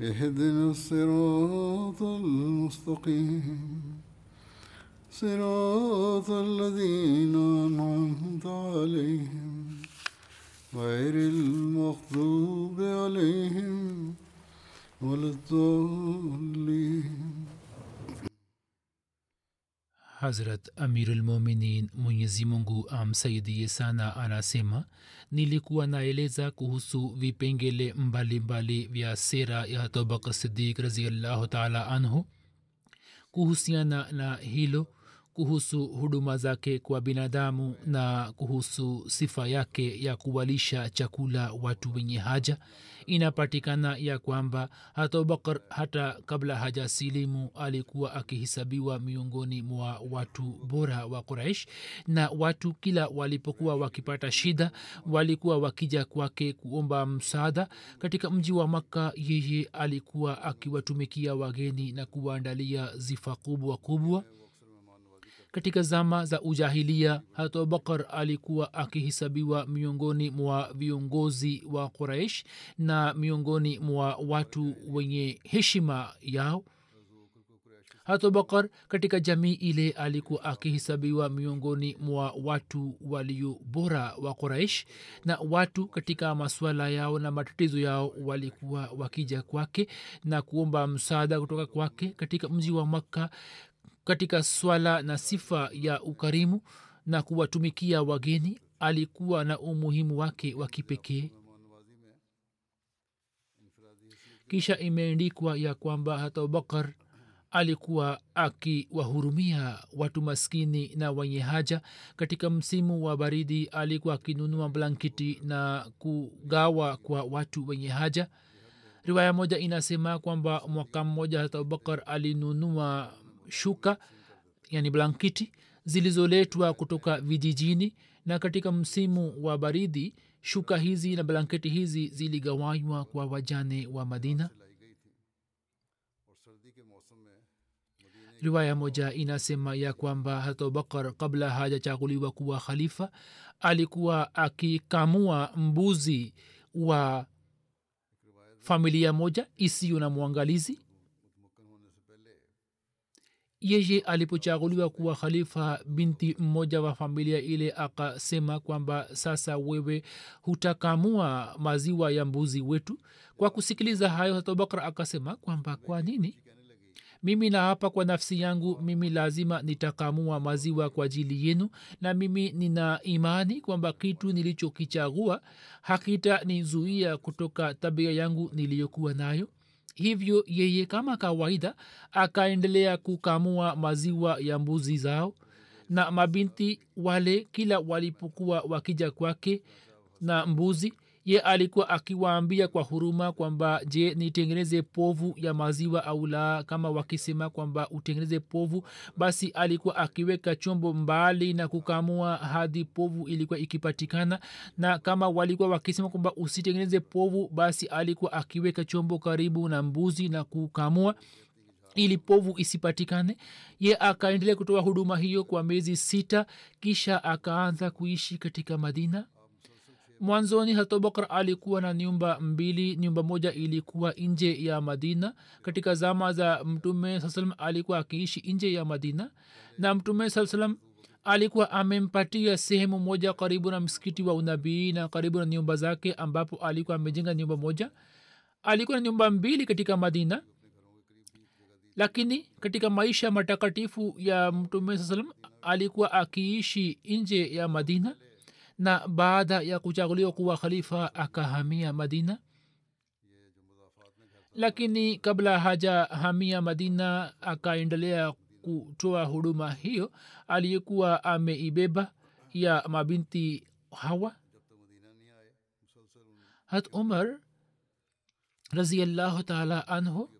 اهدنا الصراط المستقيم. صراط الذين أنعمت عليهم. غير المغضوب عليهم ولا الضالين. حضرت أمير المؤمنين منیزی منگو أم سيدي سانا آنا سيما nilikuwa naeleza kuhusu vipengele mbalimbali vya sera ya Abubakar sidik raziallahu taala anhu. Kuhusiana na hilo, kuhusu huduma zake kwa binadamu na kuhusu sifa yake ya kuwalisha chakula watu wenye haja. Inapatikana ya kwamba hata abubakar hata kabla haja silimu alikuwa akihisabiwa miongoni mwa watu bora wa quraish. Na watu kila walipokuwa wakipata shida walikuwa wakija kwake kuomba msaada. Katika mji wa makka yeye alikuwa akiwatumikia wageni na kuwaandalia zifa kubwa kubwa katika zama za ujahilia hata abubakar alikuwa akihisabiwa miongoni mwa viongozi wa quraish na miongoni mwa watu wenye heshima yao. Hata abubakar katika jamii ile alikuwa akihisabiwa miongoni mwa watu walio bora wa quraish na watu katika maswala yao na matatizo yao walikuwa wakija kwake na kuomba msaada kutoka kwake katika mji wa makka katika swala na sifa ya ukarimu na kuwatumikia wageni alikuwa na umuhimu wake wa kipekee. Kisha imeendikwa ya kwamba hata abubakar alikuwa akiwahurumia watu maskini na wenye haja. Katika msimu wa baridi alikuwa akinunua blanketi na kugawa kwa watu wenye haja. Riwaya moja inasema kwamba mwaka mmoja hata abubakar alinunua shuka yani blanketi zilizoletwa kutoka vijijini na katika msimu wa baridi shuka hizi na blanketi hizi ziligawanywa kwa wajane wa madina. Riwaya moja inasema ya kwamba hata abubakar kabla hajachaguliwa kuwa khalifa alikuwa akikamua mbuzi wa familia moja isiyo na mwangalizi yeye alipochaguliwa kuwa khalifa binti mmoja wa familia ile akasema kwamba sasa wewe hutakamua maziwa ya mbuzi wetu. Kwa kusikiliza hayo abubakar akasema kwamba kwa nini? Mimi naapa kwa nafsi yangu mimi lazima nitakamua maziwa kwa ajili yenu na mimi nina imani kwamba kitu nilichokichagua hakita nizuia kutoka tabia yangu niliyokuwa nayo hivyo yeye kama kawaida akaendelea kukamua maziwa ya mbuzi zao na mabinti wale kila walipokuwa wakija kwake na mbuzi ye alikuwa akiwaambia kwa huruma kwamba je nitengeneze povu ya maziwa au la? Kama wakisema kwamba utengeneze povu basi alikuwa akiweka chombo mbali na kukamua hadi povu ilikuwa ikipatikana. Na kama walikuwa wakisema kwamba usitengeneze povu basi alikuwa akiweka chombo karibu na mbuzi na kukamua ili povu isipatikane. Ye akaendelea kutoa huduma hiyo kwa miezi sita kisha akaanza kuishi katika madina mwanzoni hatobakar alikuwa na nyumba mbili. Nyumba moja ilikuwa nje ya madina. Katika zama za mtume saa alikuwa akiishi nje ya madina. Na mtume saa salam alikuwa amempatia sehemu moja karibu na msikiti wa unabii na karibu na nyumba zake ambapo alikuwa amejenga nyumba moja. Alikuwa na nyumba mbili katika madina. Lakini katika maisha matakatifu ya mtume saa alikuwa akiishi nje ya madina na baada ya kuchaguliwa kuwa khalifa akahamia madina. Lakini kabla hajahamia madina akaendelea kutoa huduma hiyo aliyekuwa ameibeba ya mabinti hawa. Hat umar raziallahu taala anhu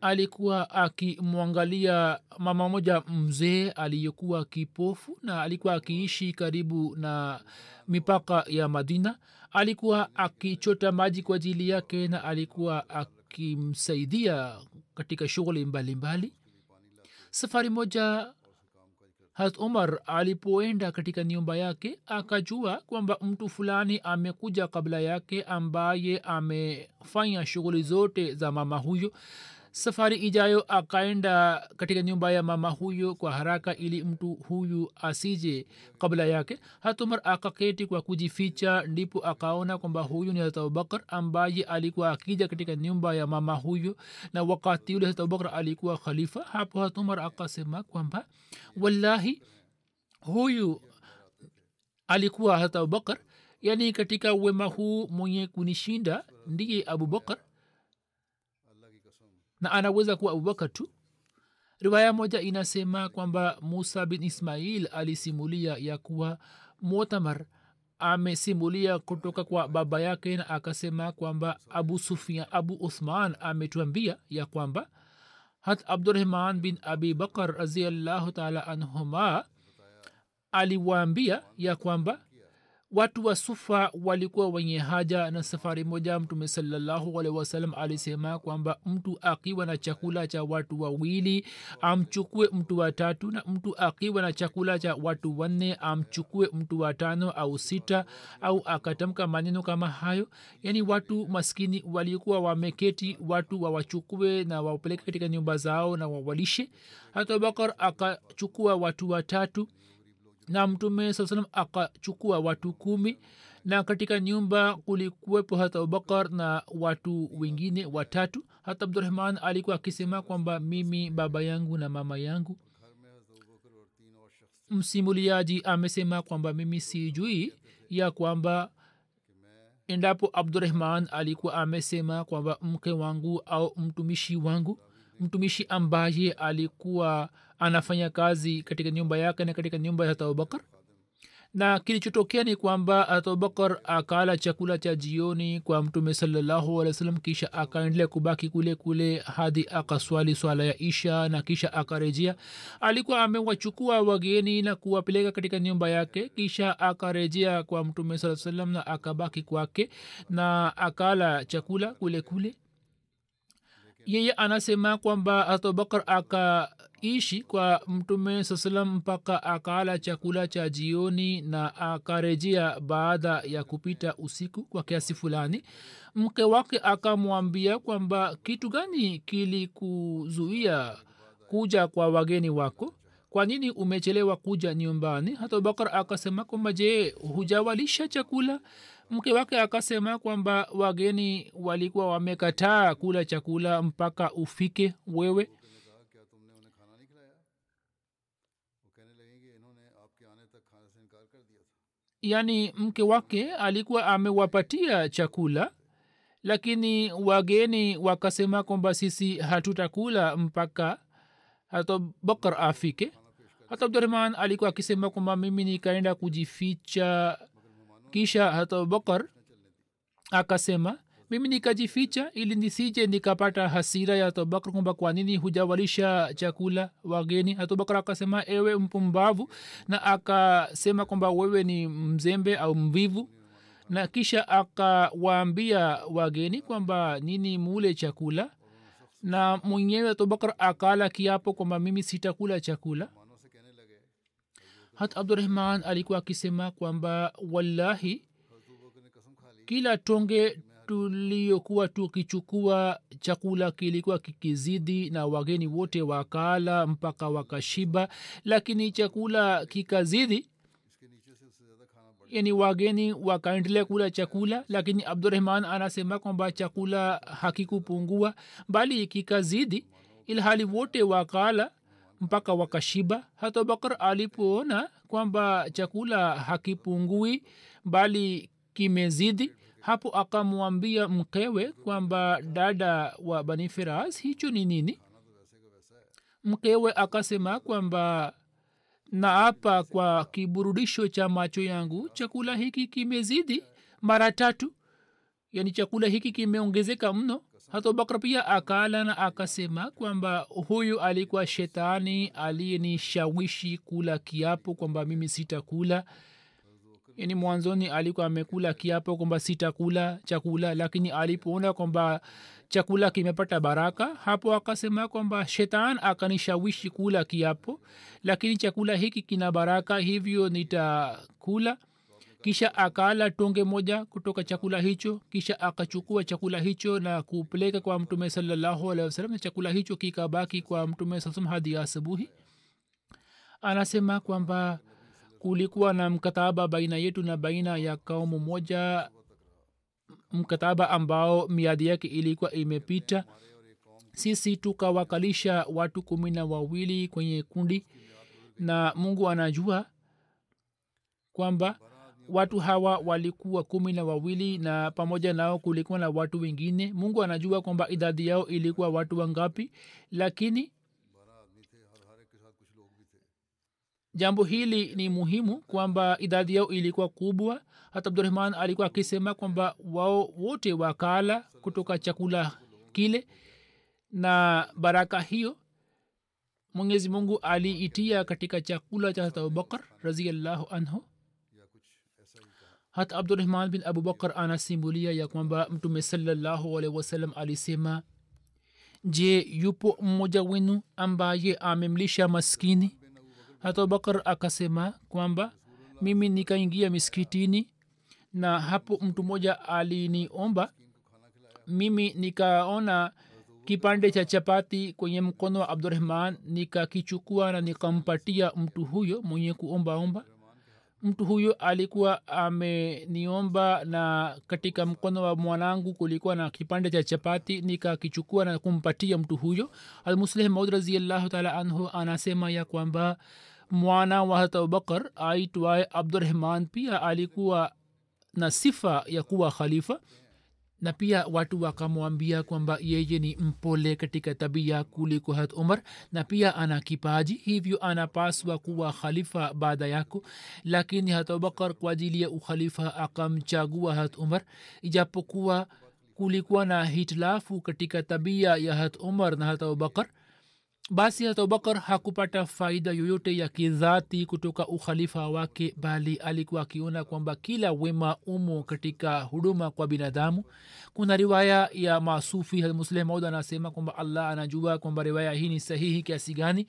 alikuwa akimwangalia mama moja mzee aliyekuwa kipofu na alikuwa akiishi karibu na mipaka ya madina. Alikuwa akichota maji kwa ajili yake na alikuwa akimsaidia katika shughuli mbalimbali. Safari moja hat umar alipoenda katika nyumba yake akajua kwamba mtu fulani amekuja kabla yake ambaye amefanya shughuli zote za mama huyo safari ijayo akaenda katika nyumba ya mama huyo kwa haraka ili mtu huyu asije kabla yake. Hatumar akaketi kwa kujificha ndipo akaona kwamba huyu ni abubakar ambaye alikuwa akija katika nyumba ya mama huyo na wakati ule abubakar alikuwa khalifa. Hapo hatumar akasema kwamba wallahi huyu alikuwa hata abubakar yani katika wema huu mwenye kunishinda ndiye abubakar na anaweza kuwa abubakar tu. Riwaya moja inasema kwamba musa bin ismail alisimulia ya kuwa mutamar amesimulia kutoka kwa baba yake na akasema kwamba abu sufian abu uthman ametuambia ya kwamba hat abdurahman bin abi bakar raziallahu taala anhuma aliwaambia ya kwamba watu wa sufa walikuwa wenye haja na safari moja mtume salallahu wasalam alisema kwamba mtu akiwa na chakula cha watu wawili amchukue mtu watatu na mtu akiwa na chakula cha watu wanne amchukue mtu watano au sita au akatamka maneno kama hayo. Yaani watu maskini walikuwa wameketi watu wawachukue na wapeleke katika nyumba zao na wawalishe. Hata bakar akachukua watu watatu na mtume saa salam akachukua watu kumi na katika nyumba kulikuwepo hata abubakar na watu wengine watatu. Hata abdurahman alikuwa akisema kwamba mimi baba yangu na mama yangu. Msimuliaji amesema kwamba mimi sijui ya kwamba endapo abdurahman alikuwa amesema kwamba mke wangu au mtumishi wangu mtumishi ambaye alikuwa anafanya kazi katika nyumba yake na katika nyumba ya hata abubakar na kilichotokea ni kwamba abubakar akala chakula cha jioni kwa mtume salallahu alih wasallam kisha akaendelea kubaki kule kule hadi akaswali swala ya isha na kisha akarejea. Alikuwa amewachukua wageni na kuwapeleka katika nyumba yake kisha akarejea kwa mtume saa salam na akabaki kwake na akala chakula kule kule yeye anasema kwamba abubakar akaishi kwa mtume saa salam mpaka akala chakula cha jioni na akarejea baada ya kupita usiku kwa kiasi fulani. Mke wake akamwambia kwamba kitu gani kilikuzuia kuja kwa wageni wako? Kwa nini umechelewa kuja nyumbani? Hata abubakar akasema kwamba je hujawalisha chakula mke wake akasema kwamba wageni walikuwa wamekataa kula chakula mpaka ufike wewe. Yaani mke wake alikuwa amewapatia chakula lakini wageni wakasema kwamba sisi hatutakula mpaka hata bakar afike. Hata abdurahman alikuwa akisema kwamba mimi nikaenda kujificha kisha hata abubakar akasema mimi nikajificha ili nisije nikapata hasira ya abubakar kwamba kwa nini hujawalisha chakula wageni. Abubakar akasema ewe mpumbavu na akasema kwamba wewe ni mzembe au mvivu. Na kisha akawaambia wageni kwamba nini mule chakula? Na mwenyewe abubakar akala kiapo kwamba mimi sitakula chakula hat abdurahman alikuwa akisema kwamba wallahi kila tonge tuliokuwa tukichukua chakula kilikuwa kikizidi na wageni wote wakala mpaka wakashiba lakini chakula kikazidi. Yani wageni wakaendelea kula chakula lakini abdurahman anasema kwamba chakula hakikupungua bali kikazidi ilhali wote wakala mpaka wakashiba. Hata abubakar alipoona kwamba chakula hakipungui bali kimezidi hapo akamwambia mkewe kwamba dada wa banifiras hicho ni nini? Mkewe akasema kwamba naapa kwa kiburudisho cha macho yangu chakula hiki kimezidi mara tatu. Yani chakula hiki kimeongezeka mno pia akala na akasema kwamba huyu alikuwa shetani aliyenishawishi kula kiapo kwamba mimi sitakula. Yani mwanzoni alikuwa amekula kiapo kwamba sitakula chakula lakini alipoona kwamba chakula kimepata baraka hapo akasema kwamba shetan akanishawishi kula kiapo lakini chakula hiki kina baraka hivyo nitakula kisha akala tonge moja kutoka chakula hicho kisha akachukua chakula hicho na kupeleka kwa mtume salallahu na chakula hicho kikabaki kwa mtume saam hadi asubuhi. Anasema kwamba kulikuwa na mkataba baina yetu na baina ya kaumu moja mkataba ambao miadi yake ilikuwa imepita. Sisi tukawakalisha watu kumi na wawili kwenye kundi na mungu anajua kwamba watu hawa walikuwa kumi na wawili na pamoja nao kulikuwa na watu wengine. Mungu anajua kwamba idadi yao ilikuwa watu wangapi lakini jambo hili ni muhimu kwamba idadi yao ilikuwa kubwa. Hata abdurahman alikuwa akisema kwamba wao wote wakala kutoka chakula kile na baraka hiyo mwenyezi mungu aliitia katika chakula cha abubakar raziallahu anhu hata abdurahman bin abubakar anasimulia ya kwamba mtume salallahu alaihi wasallam alisema je yupo mmoja wenu ambaye amemlisha maskini? Hata abubakar akasema kwamba mimi nikaingia miskitini na hapo mtu mmoja aliniomba. Mimi nikaona kipande cha chapati kwenye mkono wa abdurahman nikakichukua na nikampatia mtu huyo mwenye kuombaomba mtu huyo alikuwa ameniomba na katika mkono wa mwanangu kulikuwa na kipande cha chapati nikakichukua na kumpatia mtu huyo. Almuslih maud raziallahu taala anhu anasema ya kwamba mwana wa hata abubakar aitwaye abdurahman pia alikuwa na sifa ya kuwa khalifa na pia watu wakamwambia kwamba yeye ni mpole katika tabia kuliko hat umar na pia ana kipaji hivyo anapaswa kuwa khalifa baada yako. Lakini hat abubakar kwa ajili ya ukhalifa akamchagua hat umar ijapokuwa kulikuwa na hitilafu katika tabia ya hat umar na hat abubakar basi hata abubakar hakupata faida yoyote ya kidhati kutoka ukhalifa wake bali alikuwa akiona kwamba kila wema umo katika huduma kwa binadamu. Kuna riwaya ya masufi muslim maud anasema kwamba allah anajua kwamba riwaya hii ni sahihi kiasi gani.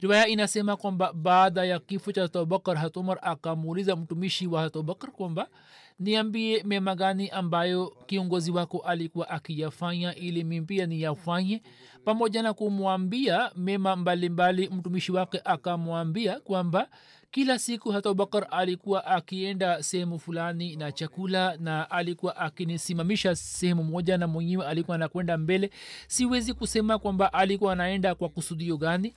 Riwaya inasema kwamba baada ya kifo cha abubakar hatumar akamuuliza mtumishi wa abubakar kwamba niambie mema gani ambayo kiongozi wako alikuwa akiyafanya ili mimpia niyafanye pamoja na kumwambia mema mbalimbali mtumishi wake akamwambia kwamba kila siku hata abubakar alikuwa akienda sehemu fulani na chakula na alikuwa akinisimamisha sehemu moja na mwenyewe alikuwa anakwenda mbele. Siwezi kusema kwamba alikuwa anaenda kwa kusudio gani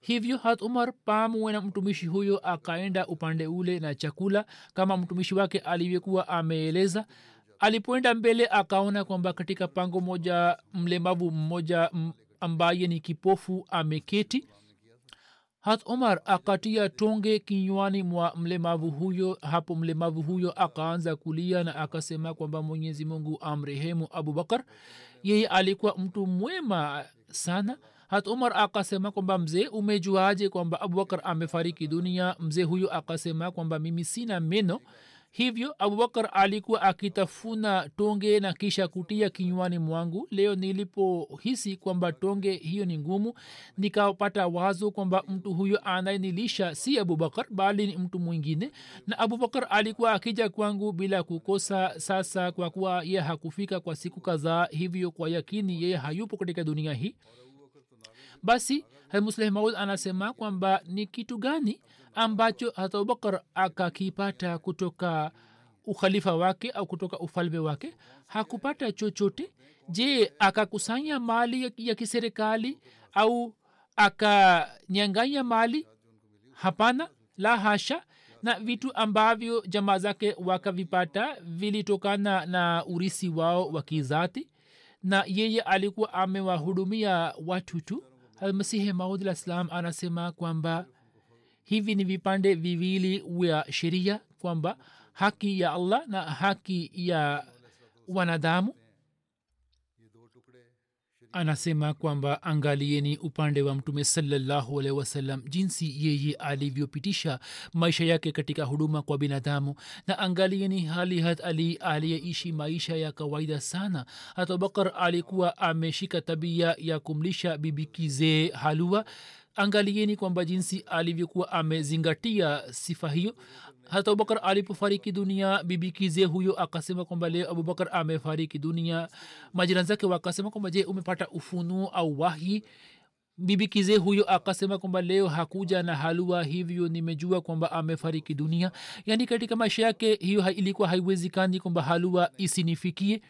hivyo hat umar pamwe na mtumishi huyo akaenda upande ule na chakula kama mtumishi wake alivyokuwa ameeleza. Alipoenda mbele akaona kwamba katika pango moja mlemavu mmoja ambaye ni kipofu ameketi. Hat umar akatia tonge kinywani mwa mlemavu huyo. Hapo mlemavu huyo akaanza kulia na akasema kwamba mwenyezi mungu amrehemu abubakar yeye alikuwa mtu mwema sana hat umar akasema kwamba mzee umejuaje kwamba abubakar amefariki dunia? Mzee huyo akasema kwamba mimi sina meno. Hivyo abubakar alikuwa akitafuna tonge na kisha kutia kinywani mwangu. Leo nilipohisi kwamba tonge hiyo ni ngumu nikapata wazo kwamba mtu huyo anayenilisha si abubakar bali ni mtu mwingine. Na abubakar alikuwa akija kwangu bila kukosa. Sasa kwa kuwa ye hakufika kwa siku kadhaa hivyo kwa yakini yeye hayupo katika dunia hii basi musleh maud anasema kwamba ni kitu gani ambacho hata abubakar akakipata kutoka ukhalifa wake au kutoka ufalme wake? Hakupata chochote? Je akakusanya mali ya, kiserikali au akanyanganya mali? Hapana la hasha. Na vitu ambavyo jamaa zake wakavipata vilitokana na urisi wao wa kizati na yeye alikuwa amewahudumia watu tu almasihi maudlah salam anasema kwamba hivi ni vipande viwili vya sheria kwamba haki ya allah na haki ya wanadamu anasema kwamba angalieni upande wa mtume salallahu alaihi wasallam jinsi yeye alivyopitisha maisha yake katika huduma kwa binadamu na angalieni hali hat ali aliyeishi maisha ya kawaida sana. Hata abubakar alikuwa ameshika tabia ya kumlisha bibikizee halua. Angalieni kwamba jinsi alivyokuwa amezingatia sifa hiyo hata abubakar alipofariki dunia bibi kize huyo akasema kwamba leo abubakar amefariki dunia. Majirani zake wakasema kwamba je umepata ufunuo au wahi? Bibi kize huyo akasema kwamba leo hakuja na halua hivyo nimejua kwamba amefariki dunia. Yaani katika maisha yake hiyo ilikuwa haiwezekani kwamba halua isinifikie.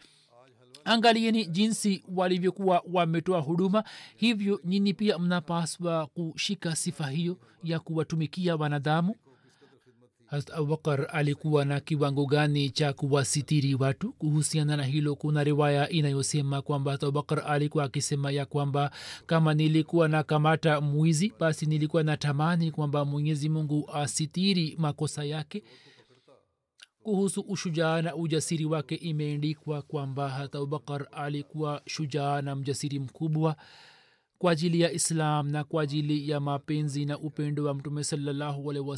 Angalieni jinsi walivyokuwa wametoa huduma. Hivyo nyini pia mnapaswa kushika sifa hiyo ya kuwatumikia wanadamu harat abubakar alikuwa na kiwango gani cha kuwasitiri watu? Kuhusiana na hilo kuna riwaya inayosema kwamba harat abubakar alikuwa akisema ya kwamba kama nilikuwa na kamata mwizi basi nilikuwa na tamani kwamba mwenyezi mungu asitiri makosa yake. Kuhusu ushujaa na ujasiri wake imeendikwa kwamba hata abubakar alikuwa shujaa na mjasiri mkubwa kwa ajili ya islam na kwa ajili ya mapenzi na upendo wa mtume salallahu alaihi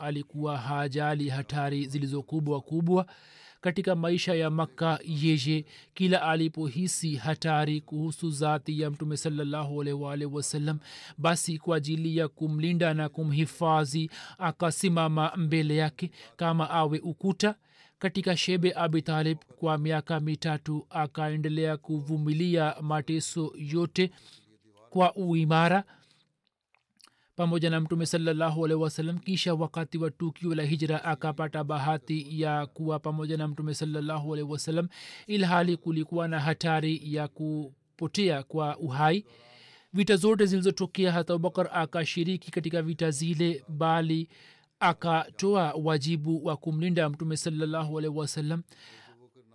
alikuwa hajali hatari zilizokubwa kubwa katika maisha ya makka yeye. Kila alipohisi hatari kuhusu zati ya mtume salallahu wasalam basi kwa ajili ya kumlinda na kumhifadhi akasimama mbele yake kama awe ukuta katika shebe abitalib kwa miaka mitatu akaendelea kuvumilia mateso yote kwa uimara pamoja na mtume salallahu alaihi wasallam. Kisha wakati wa tukio la hijra akapata bahati ya kuwa pamoja na mtume salallahu alaihi wasallam ilhali kulikuwa na hatari ya kupotea kwa uhai. Vita zote zilizotokea hata abubakar akashiriki katika vita zile bali akatoa wajibu wa kumlinda mtume salallahu alaihi wasallam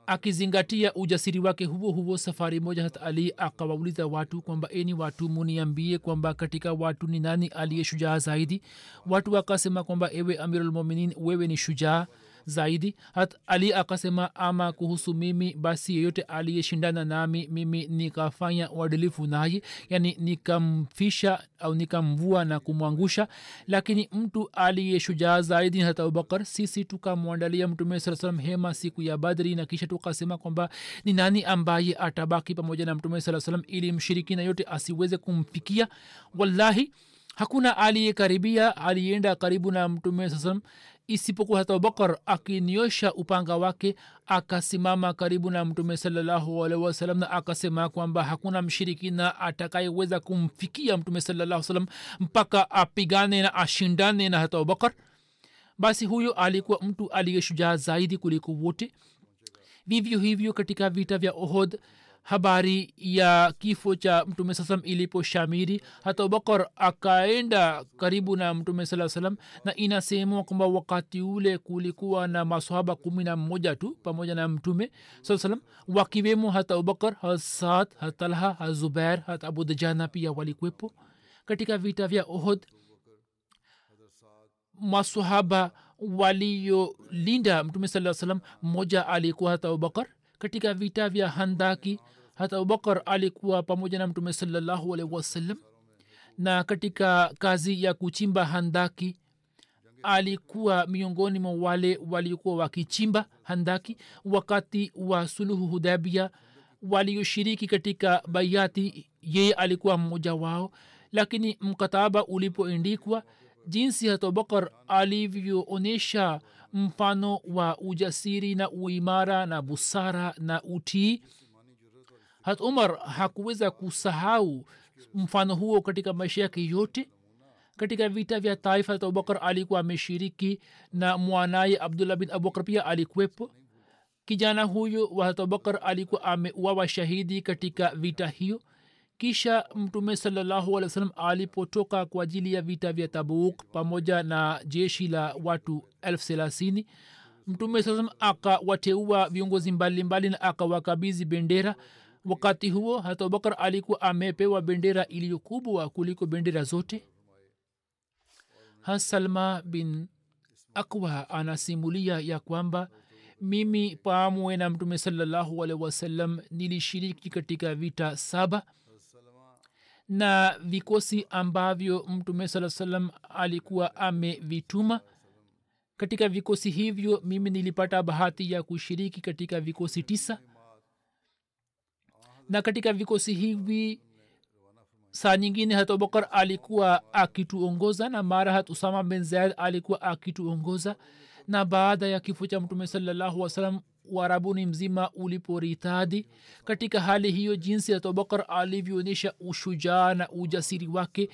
akizingatia ujasiri wake huo huo safari moja hat ali akawauliza watu kwamba eni watu muniambie kwamba katika watu ni nani aliye shujaa zaidi? Watu wakasema kwamba ewe amirulmuminin wewe ni shujaa zaidi. Hat ali akasema ama kuhusu mimi basi yeyote aliyeshindana nami mimi nikafanya uadilifu naye yani nikamfisha au nikamvua na kumwangusha. Lakini mtu aliyeshujaa zaidi ni hata abubakar sisi tukamwandalia mtume saa salam hema siku ya badri na kisha tukasema kwamba ni nani ambaye atabaki pamoja na mtume saa salam ili mshirikina yote asiweze kumfikia? Wallahi hakuna aliyekaribia alienda karibu na mtume saa salam isipokuwa hata abubakar akiniosha upanga wake akasimama karibu na mtume salallahu alaihi wasalam na akasema kwamba hakuna mshirikina atakayeweza kumfikia mtume salallahu salam mpaka apigane na ashindane na hata abubakar. Basi huyo alikuwa mtu aliyeshujaa zaidi kuliko wote. Vivyo hivyo katika vita vya ohod habari ya kifo cha mtume saa salam iliposhamiri hata abubakar akaenda karibu na mtume saa salam na inasemwa kwamba wakati ule kulikuwa na masahaba kumi na mmoja tu pamoja na mtume saa salam wakiwemo hata abubakar hasaad hatalha hazubair hata abudajana pia walikwepo katika vita vya ohod masohaba waliolinda mtume saa salam mmoja alikuwa hata abubakar katika vita vya handaki. Hata abubakar alikuwa pamoja na mtume salallahu alaihi wasallam. Na katika kazi ya kuchimba handaki alikuwa miongoni mwa wale waliokuwa wakichimba handaki. Wakati wa suluhu hudabia walioshiriki katika baiati yeye alikuwa mmoja wao. Lakini mkataba ulipoendikwa jinsi hata abubakar alivyoonyesha mfano wa ujasiri na uimara na busara na utii. Hat umar hakuweza kusahau mfano huo katika maisha yake yote. Katika vita vya taifa hat abubakar alikuwa ameshiriki na mwanaye abdullah bin abubakar pia alikuwepo. Kijana huyo wa abubakar alikuwa ameuawa shahidi katika vita hiyo kisha mtume salallahu alipotoka kwa ajili ya vita vya tabuk pamoja na jeshi la watu elfu thelathini mtume saa akawateua viongozi mbalimbali na akawakabizi bendera. Wakati huo hata abubakar alikuwa amepewa bendera iliyokubwa kuliko bendera zote. Hasalma bin akwa anasimulia ya kwamba mimi pamwe na mtume salallahu alehi nilishiriki katika vita saba na vikosi ambavyo mtume saa salam alikuwa amevituma. Katika vikosi hivyo mimi nilipata bahati ya kushiriki katika vikosi tisa. Na katika vikosi hivi saa nyingine hat abubakar alikuwa akituongoza na mara hat usama bin zaid alikuwa akituongoza. Na baada ya kifo cha mtume salallahu wasalam warabuni mzima uliporitadi. Katika hali hiyo jinsi abubakar alivyoonyesha ushujaa na ujasiri wake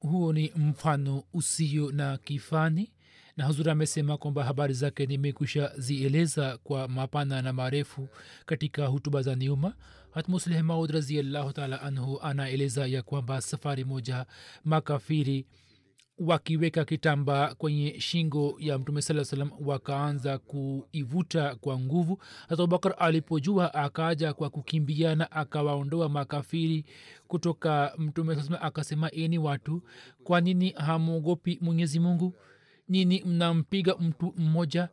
huo ni mfano usio na kifani. Na huzuri amesema kwamba habari zake nimekusha zieleza kwa mapana na marefu katika hutuba za nyuma. Hatmusleh maud raziallahu taala anhu anaeleza ya kwamba safari moja makafiri wakiweka kitamba kwenye shingo ya mtume saa salam wakaanza kuivuta kwa nguvu. Hata abubakar alipojua akaja kwa kukimbiana akawaondoa makafiri kutoka mtume saa akasema eni watu kwa nini hamwogopi mwenyezi mungu? Nini mnampiga mtu mmoja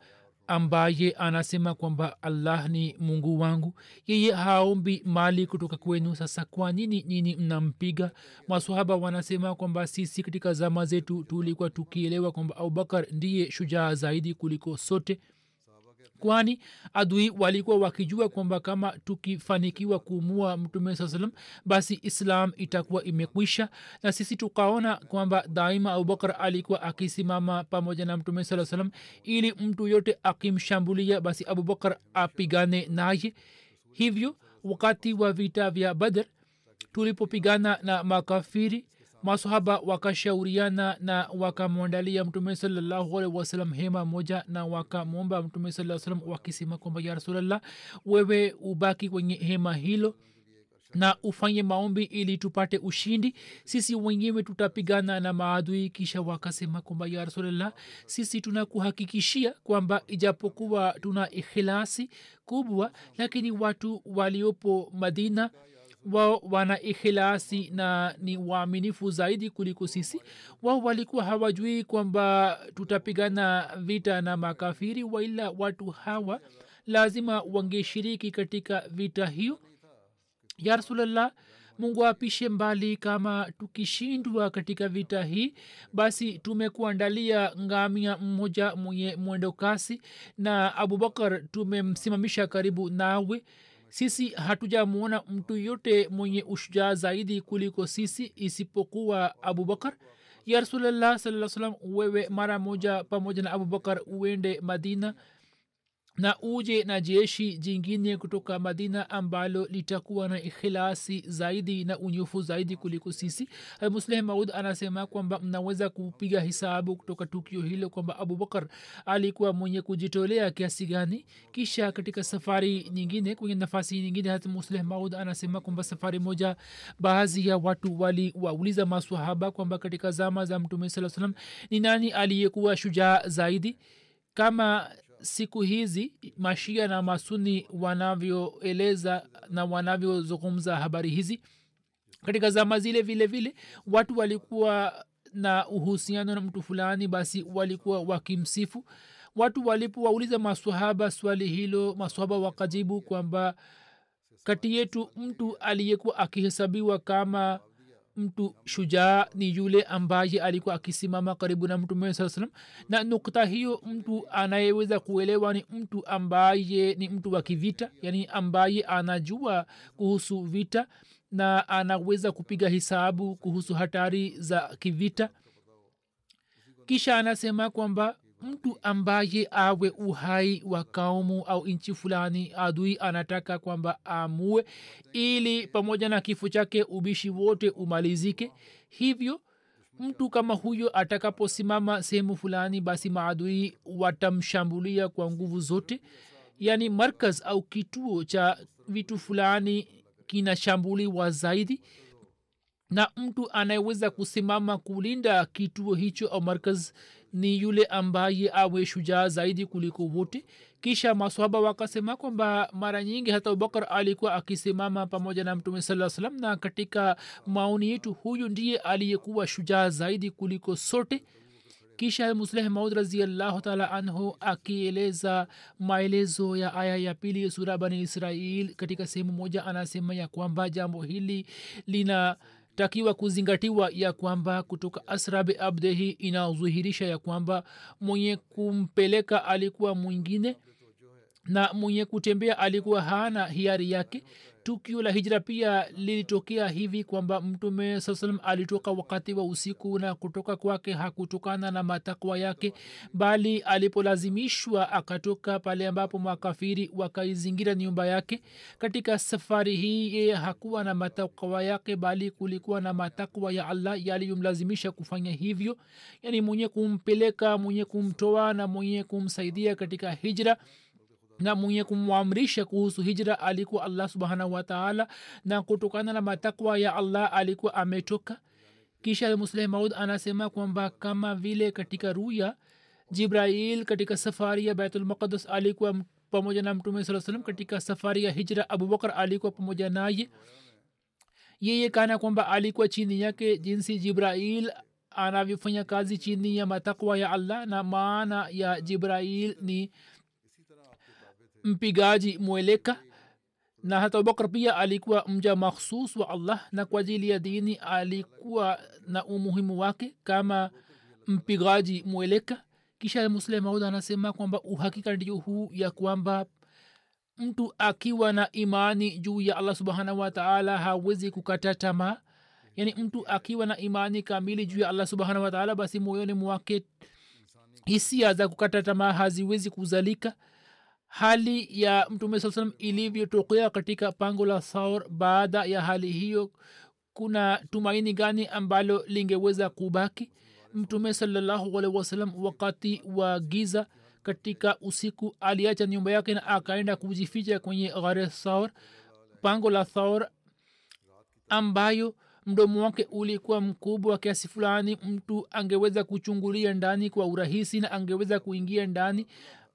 ambaye anasema kwamba allah ni mungu wangu. Yeye haombi mali kutoka kwenu. Sasa kwa nini nyini mnampiga? Masahaba wanasema kwamba sisi katika zama zetu tulikuwa tukielewa kwamba abubakar ndiye shujaa zaidi kuliko sote kwani adui walikuwa wakijua kwamba kama tukifanikiwa kumua mtume saa salam basi islam itakuwa imekwisha. Na sisi tukaona kwamba daima abubakar alikuwa akisimama pamoja na mtume saa salam ili mtu yote akimshambulia basi abubakar apigane naye. Hivyo wakati wa vita vya badr tulipopigana na makafiri masahaba wakashauriana na wakamwandalia mtume salallahu wasalam hema moja na wakamwomba mtume saa salam wakisema kwamba ya rasulllah wewe ubaki kwenye hema hilo na ufanye maombi ili tupate ushindi. Sisi wenyewe tutapigana na maadui. Kisha wakasema kwamba ya rasulllah sisi tunakuhakikishia kwamba ijapokuwa tuna ikhilasi kubwa lakini watu waliopo madina wao wana ikhilasi na ni waaminifu zaidi kuliko sisi. Wao walikuwa hawajui kwamba tutapigana vita na makafiri waila watu hawa lazima wangeshiriki katika vita hiyo. Ya rasulllah mungu apishe mbali kama tukishindwa katika vita hii basi tumekuandalia ngamia mmoja mwenye mwendo kasi na abubakar tumemsimamisha karibu nawe sisi hatujamwona mtu yote mwenye ushujaa zaidi kuliko sisi isipokuwa abubakar ya rasulllah saa salam wewe mara moja pamoja na abubakar uende madina na uje na jeshi jingine kutoka madina ambalo litakuwa na ikhilasi zaidi na unyofu zaidi kuliko sisi. Musleh maud anasema kwamba mnaweza kupiga hisabu kutoka tukio hilo kwamba abubakar alikuwa mwenye kujitolea kiasi gani. Kisha katika safari nyingine kwenye nafasi nyingine hata musleh maud anasema kwamba safari moja baadhi ya watu waliwauliza maswahaba kwamba katika zama za mtume saa salam ni nani aliyekuwa shujaa zaidi. Kama siku hizi mashia na masuni wanavyoeleza na wanavyozungumza habari hizi. Katika zama zile vile vile watu walikuwa na uhusiano na mtu fulani basi walikuwa wakimsifu. Watu walipowauliza maswahaba swali hilo maswahaba wakajibu kwamba kati yetu mtu aliyekuwa akihesabiwa kama mtu shujaa ni yule ambaye alikuwa akisimama karibu na mtume saa salam na nukta hiyo mtu anayeweza kuelewa ni mtu ambaye ni mtu wa kivita yani ambaye anajua kuhusu vita na anaweza kupiga hisabu kuhusu hatari za kivita. Kisha anasema kwamba mtu ambaye awe uhai wa kaumu au nchi fulani adui anataka kwamba amue ili pamoja na kifo chake ubishi wote umalizike. Hivyo mtu kama huyo atakaposimama sehemu fulani basi maadui watamshambulia kwa nguvu zote. Yaani markaz au kituo cha vitu fulani kinashambuliwa zaidi. Na mtu anayeweza kusimama kulinda kituo hicho au markaz ni yule ambaye awe shujaa zaidi kuliko wote. Kisha maswaba wakasema kwamba mara nyingi hata abubakar alikuwa akisimama pamoja na mtume saa salam na katika maoni yetu huyu ndiye aliyekuwa shujaa zaidi kuliko sote. Kisha musleh maud raziallahu taala anhu akieleza maelezo ya aya ya pili sura bani israil katika sehemu moja anasema ya kwamba jambo hili lina takiwa kuzingatiwa ya kwamba kutoka asrabi abdehi inazuhirisha ya kwamba mwenye kumpeleka alikuwa mwingine na mwenye kutembea alikuwa hana hiari yake. Tukio la hijra pia lilitokea hivi kwamba mtume saa alitoka wakati wa usiku na kutoka kwake hakutokana na matakwa yake bali alipolazimishwa akatoka pale ambapo makafiri wakaizingira nyumba yake. Katika safari hii yeye hakuwa na matakwa yake bali kulikuwa na matakwa ya allah yaliyomlazimisha kufanya hivyo. Yani mwenye kumpeleka mwenye kumtoa na mwenye kumsaidia katika hijra na mwenye kumwamrisha kuhusu hijra alikuwa allah subhanahu wataala na kutokana na matakwa ya allah alikuwa ametoka. Kisha musleh maud anasema kwamba kama vile katika ruya jibrail katika safari ya baitulmaqdas alikuwa pamoja na mtume saa salam katika safari ya hijra abubakar alikuwa pamoja naye. Yeye kana kwamba alikuwa chini yake jinsi jibrail anavyofanya kazi chini ya matakwa ya allah na maana ya jibrail ni mpigaji mweleka. Na hata abubakar pia alikuwa mja makhsus wa allah na kwa ajili ya dini alikuwa na umuhimu wake kama mpigaji mweleka. Kisha muslim maud anasema kwamba uhakika ndio huu ya kwamba mtu akiwa na imani juu ya allah subhanahu wataala hawezi kukata tamaa. Yaani mtu akiwa na imani kamili juu ya allah subhanahu wataala basi moyoni mwake hisia za kukata tamaa haziwezi kuzalika hali ya mtume saa salam ilivyotokea katika pango la saur baada ya hali hiyo kuna tumaini gani ambalo lingeweza kubaki? Mtume salallahualihi wasalam wakati wa giza katika usiku aliacha nyumba yake na akaenda kujificha kwenye ghare saur pango la thaur ambayo mdomo wake ulikuwa mkubwa kiasi fulani. Mtu angeweza kuchungulia ndani kwa urahisi na angeweza kuingia ndani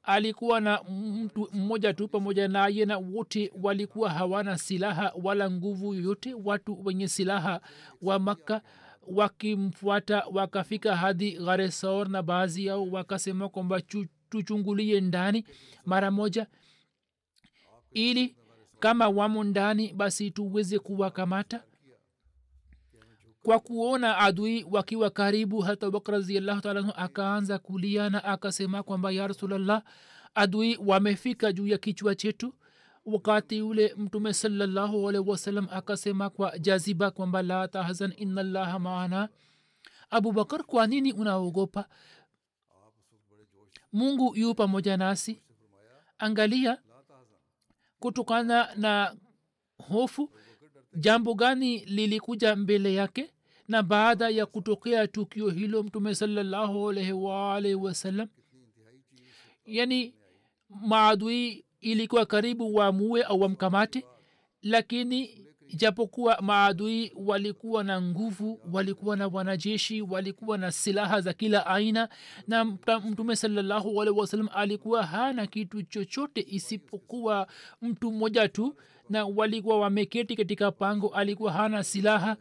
alikuwa na mtu mmoja tu pamoja naye na wote walikuwa hawana silaha wala nguvu yoyote. Watu wenye silaha wa makka wakimfuata wakafika hadi gharesaor na baadhi yao wakasema kwamba tuchungulie ndani mara moja ili kama wamo ndani basi tuweze kuwakamata kwa kuona adui wakiwa karibu. Hata abubakar raziallahu taala akaanza kulia na akasema kwamba ya rasulllah adui wamefika juu ya kichwa chetu. Wakati ule mtume salallahu alaihi wasallam akasema kwa jaziba kwamba la tahzan inallaha maana. Abubakar kwa nini unaogopa? Mungu yu pamoja nasi. Angalia kutokana na hofu jambo gani lilikuja mbele yake na baada ya kutokea tukio hilo mtume salallahu alaihi waalaihi wasallam yani maadui ilikuwa karibu wamue au wamkamate lakini japokuwa maadui walikuwa na nguvu walikuwa na wanajeshi walikuwa na silaha za kila aina na mtume salallahu alaihi wasallam alikuwa hana kitu chochote isipokuwa mtu mmoja tu na walikuwa wameketi katika pango alikuwa hana silaha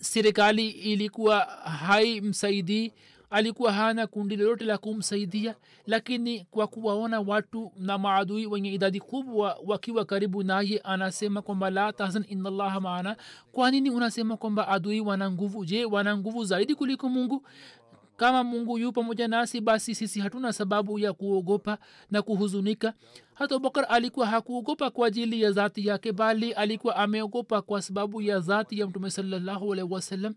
serikali ilikuwa haimsaidii alikuwa hana kundi lolote la kumsaidia lakini kwa kuwaona watu na maadui wenye idadi kubwa wakiwa karibu naye anasema kwamba la tahzan inallaha maana. Kwa nini unasema kwamba adui wana nguvu? Je wana nguvu zaidi kuliko mungu kama mungu yu pamoja nasi basi sisi hatuna sababu ya kuogopa na kuhuzunika. Hata abubakar alikuwa hakuogopa kwa ajili ya zati yake bali alikuwa ameogopa kwa sababu ya zati ya mtume salallahu alaihi wasallam.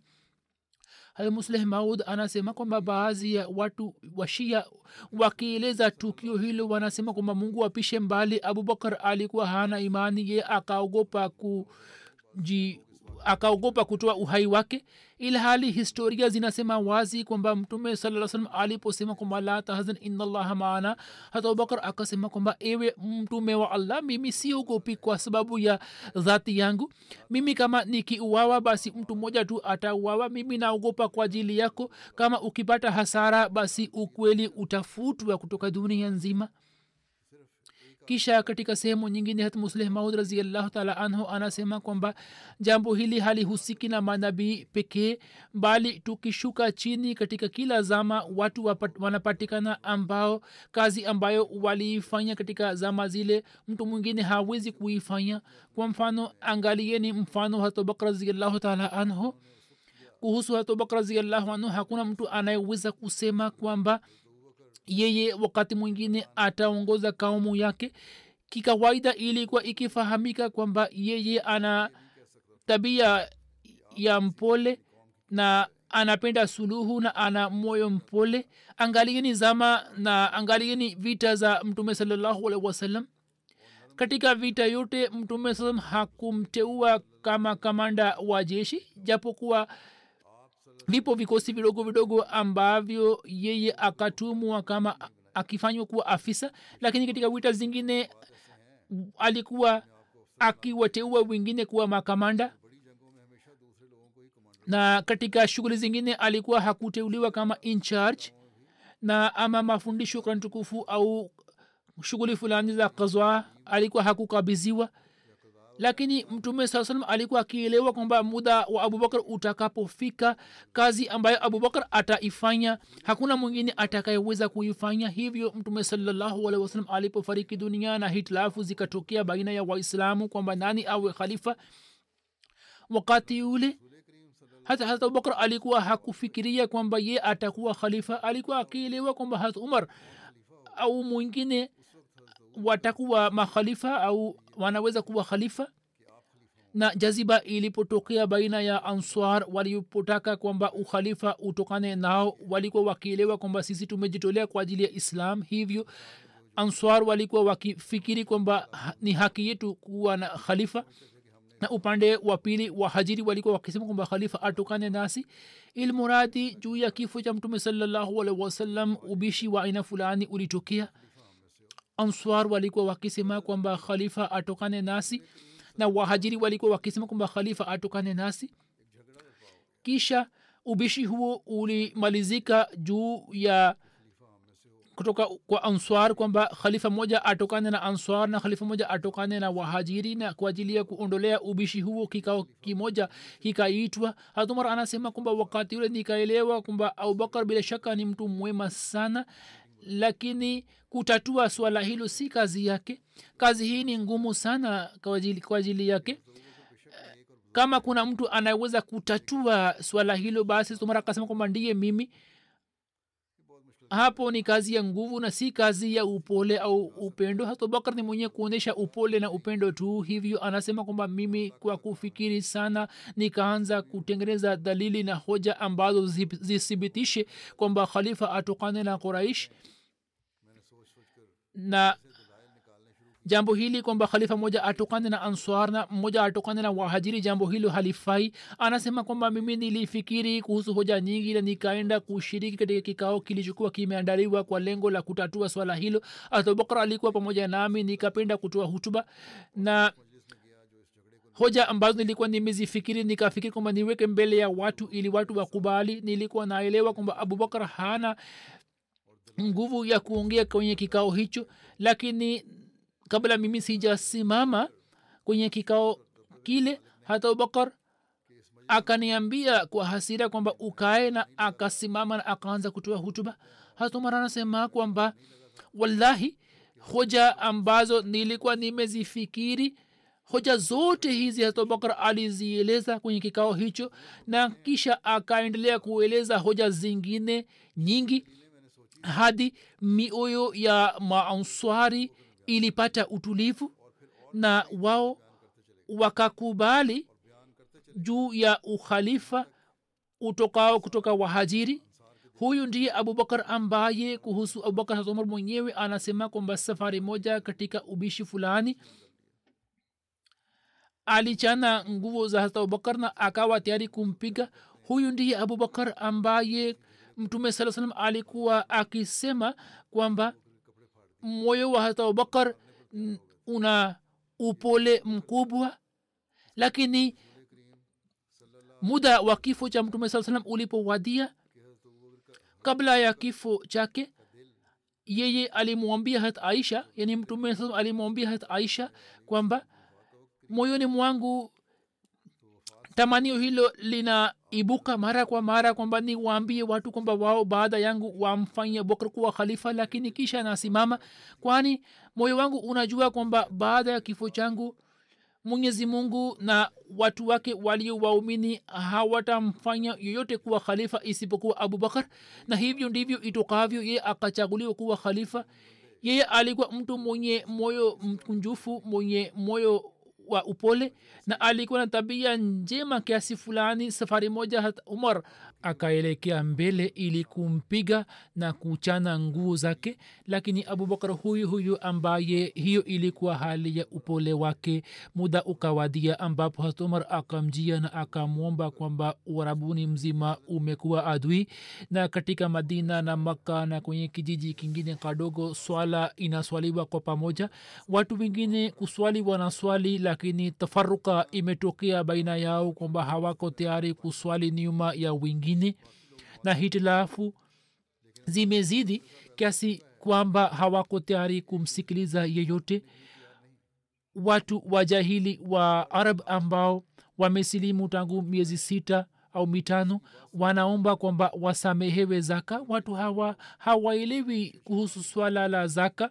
Musleh maud anasema kwamba baadhi ya watu washia wakieleza tukio hilo wanasema kwamba mungu apishe mbali. Abubakar alikuwa hana imani ye akaogopa kuji akaogopa kutoa uhai wake ila hali historia zinasema wazi kwamba mtume saa salam aliposema kwamba la tahzan inallaha maana hata abubakar akasema kwamba ewe mtume wa allah mimi siogopi kwa sababu ya dhati yangu. Mimi kama nikiuawa basi mtu mmoja tu atauawa. Mimi naogopa kwa ajili yako. Kama ukipata hasara basi ukweli utafutwa kutoka dunia nzima kisha katika sehemu nyingine hat musleh maud raziallahu taala anhu anasema kwamba jambo hili halihusiki na manabii pekee bali tukishuka chini katika kila zama watu wanapatikana ambao kazi ambayo waliifanya katika zama zile mtu mwingine hawezi kuifanya. Kwa mfano angalieni mfano hatobak raziallahu taala anhu. Kuhusu hatobak raziallahu anhu hakuna mtu anayeweza kusema kwamba yeye wakati mwingine ataongoza kaumu yake kikawaida ilikuwa ikifahamika kwamba yeye ana tabia ya mpole na anapenda suluhu na ana moyo mpole. Angalieni zama na angalieni vita za mtume salallahu alaihi wasallam. Katika vita yote mtume salam hakumteua kama kamanda wa jeshi japokuwa vipo vikosi vidogo vidogo ambavyo yeye akatumwa kama akifanywa kuwa afisa lakini katika wita zingine alikuwa akiwateua wengine kuwa makamanda. Na katika shughuli zingine alikuwa hakuteuliwa kama incharge na ama mafundisho kantukufu tukufu au shughuli fulani za kazwa alikuwa hakukabiziwa lakini mtume saa salam alikuwa akielewa kwamba muda wa abubakar utakapofika kazi ambayo abubakar ataifanya hakuna mwingine atakayeweza kuifanya hivyo. Mtume salallahu alehi wasalam alipofariki dunia na hitilafu zikatokea baina ya waislamu kwamba nani awe khalifa wakati ule hata hata abubakar alikuwa hakufikiria kwamba ye atakuwa khalifa. Alikuwa akielewa kwamba hata umar au mwingine watakuwa makhalifa au wanaweza kuwa khalifa? Na jaziba ilipotokea baina ya answar walipotaka kwamba ukhalifa utokane nao walikuwa wakielewa kwamba sisi tumejitolea kwa ajili ya islam hivyo answar walikuwa wakifikiri kwamba ni haki yetu kuwa na khalifa. Na upande wa pili wahajiri walikuwa wakisema kwamba khalifa atokane nasi. Ilmuradi juu ya kifo cha mtume salallahu wasalam ubishi wa aina fulani ulitokea answar walikuwa wakisema kwamba khalifa atokane nasi na wahajiri walikuwa wakisema kwamba khalifa atokane nasi. Kisha ubishi huo ulimalizika juu ya kutoka kwa answar kwamba khalifa moja atokane na answar na khalifa moja atokane na wahajiri na kwa ajili ya kuondolea ubishi huo kikao kimoja kikaitwa. Hatumar anasema kwamba wakati ule nikaelewa kwamba abubakar bila shaka ni mtu mwema sana lakini kutatua swala hilo si kazi yake. Kazi hii ni ngumu sana kwa ajili, yake. Kama kuna mtu anayeweza kutatua swala hilo basi sumara akasema kwamba ndiye mimi hapo ni kazi ya nguvu na si kazi ya upole au upendo. Hata bakar ni mwenye kuonyesha upole na upendo tu. Hivyo anasema kwamba mimi kwa kufikiri sana nikaanza kutengeneza dalili na hoja ambazo zithibitishe kwamba khalifa atokane na quraish. Na jambo hili kwamba khalifa moja atokane na answar na mmoja atokane na wahajiri jambo hilo halifai. Anasema kwamba mimi nilifikiri kuhusu hoja nyingi na nikaenda kushiriki katika kikao kilichokuwa kimeandaliwa kwa lengo la kutatua swala hilo. Abubakar alikuwa pamoja nami nikapenda kutoa hutuba na hoja ambazo nilikuwa nimezifikiri nikafikiri kwamba niweke mbele ya watu ili watu wakubali. Nilikuwa naelewa kwamba abubakar hana nguvu ya kuongea kwenye kikao hicho lakini kabla mimi sijasimama kwenye kikao kile hata abubakar akaniambia kwa hasira kwamba ukae na akasimama na akaanza kutoa hutuba. Hata anasema kwamba wallahi hoja ambazo nilikuwa nimezifikiri hoja zote hizi hata abubakar alizieleza kwenye kikao hicho na kisha akaendelea kueleza hoja zingine nyingi hadi mioyo ya maanswari ilipata utulivu na wao wakakubali juu ya ukhalifa utokao kutoka wahajiri. Huyu ndiye abubakar ambaye kuhusu abubakar umar mwenyewe anasema kwamba safari moja katika ubishi fulani alichana nguvu za hasta abubakar na akawa tayari kumpiga. Huyu ndiye abubakar ambaye mtume saa salam alikuwa akisema kwamba moyo wa hata abubakar una upole mkubwa. Lakini muda wa kifo cha mtume saa salam ulipowadia kabla ya kifo chake yeye alimwambia hat aisha yani mtume alimwambia hat aisha kwamba moyoni mwangu tamanio hilo linaibuka mara kwa mara kwamba ni waambie watu kwamba wao baada yangu wamfanye bokr kuwa khalifa lakini kisha nasimama. Kwani moyo wangu unajua kwamba baada ya kifo changu mwenyezi mungu na watu wake walio waumini hawatamfanya yoyote kuwa khalifa isipokuwa abubakar. Na hivyo ndivyo itokavyo yeye akachaguliwa kuwa khalifa. Yeye alikuwa mtu mwenye moyo mkunjufu mwenye moyo wa upole na alikuwa na tabia njema kiasi fulani. Safari moja hata umar akaelekea mbele ili kumpiga na kuchana nguo zake lakini abubakar huyu huyu ambaye hiyo ilikuwa hali ya upole wake muda ukawadia ambapo hatumar akamjia na akamwomba kwamba uarabuni mzima umekuwa adui. Na katika madina na makka na kwenye kijiji kingine kadogo swala inaswaliwa kwa pamoja. Watu wengine kuswali wanaswali lakini tafaruka imetokea baina yao kwamba hawako tayari kuswali nyuma ya wengine na hitilafu zimezidi kiasi kwamba hawako tayari kumsikiliza yeyote. Watu wajahili wa arab ambao wamesilimu tangu miezi sita au mitano wanaomba kwamba wasamehewe zaka. Watu hawa hawaelewi kuhusu swala la zaka.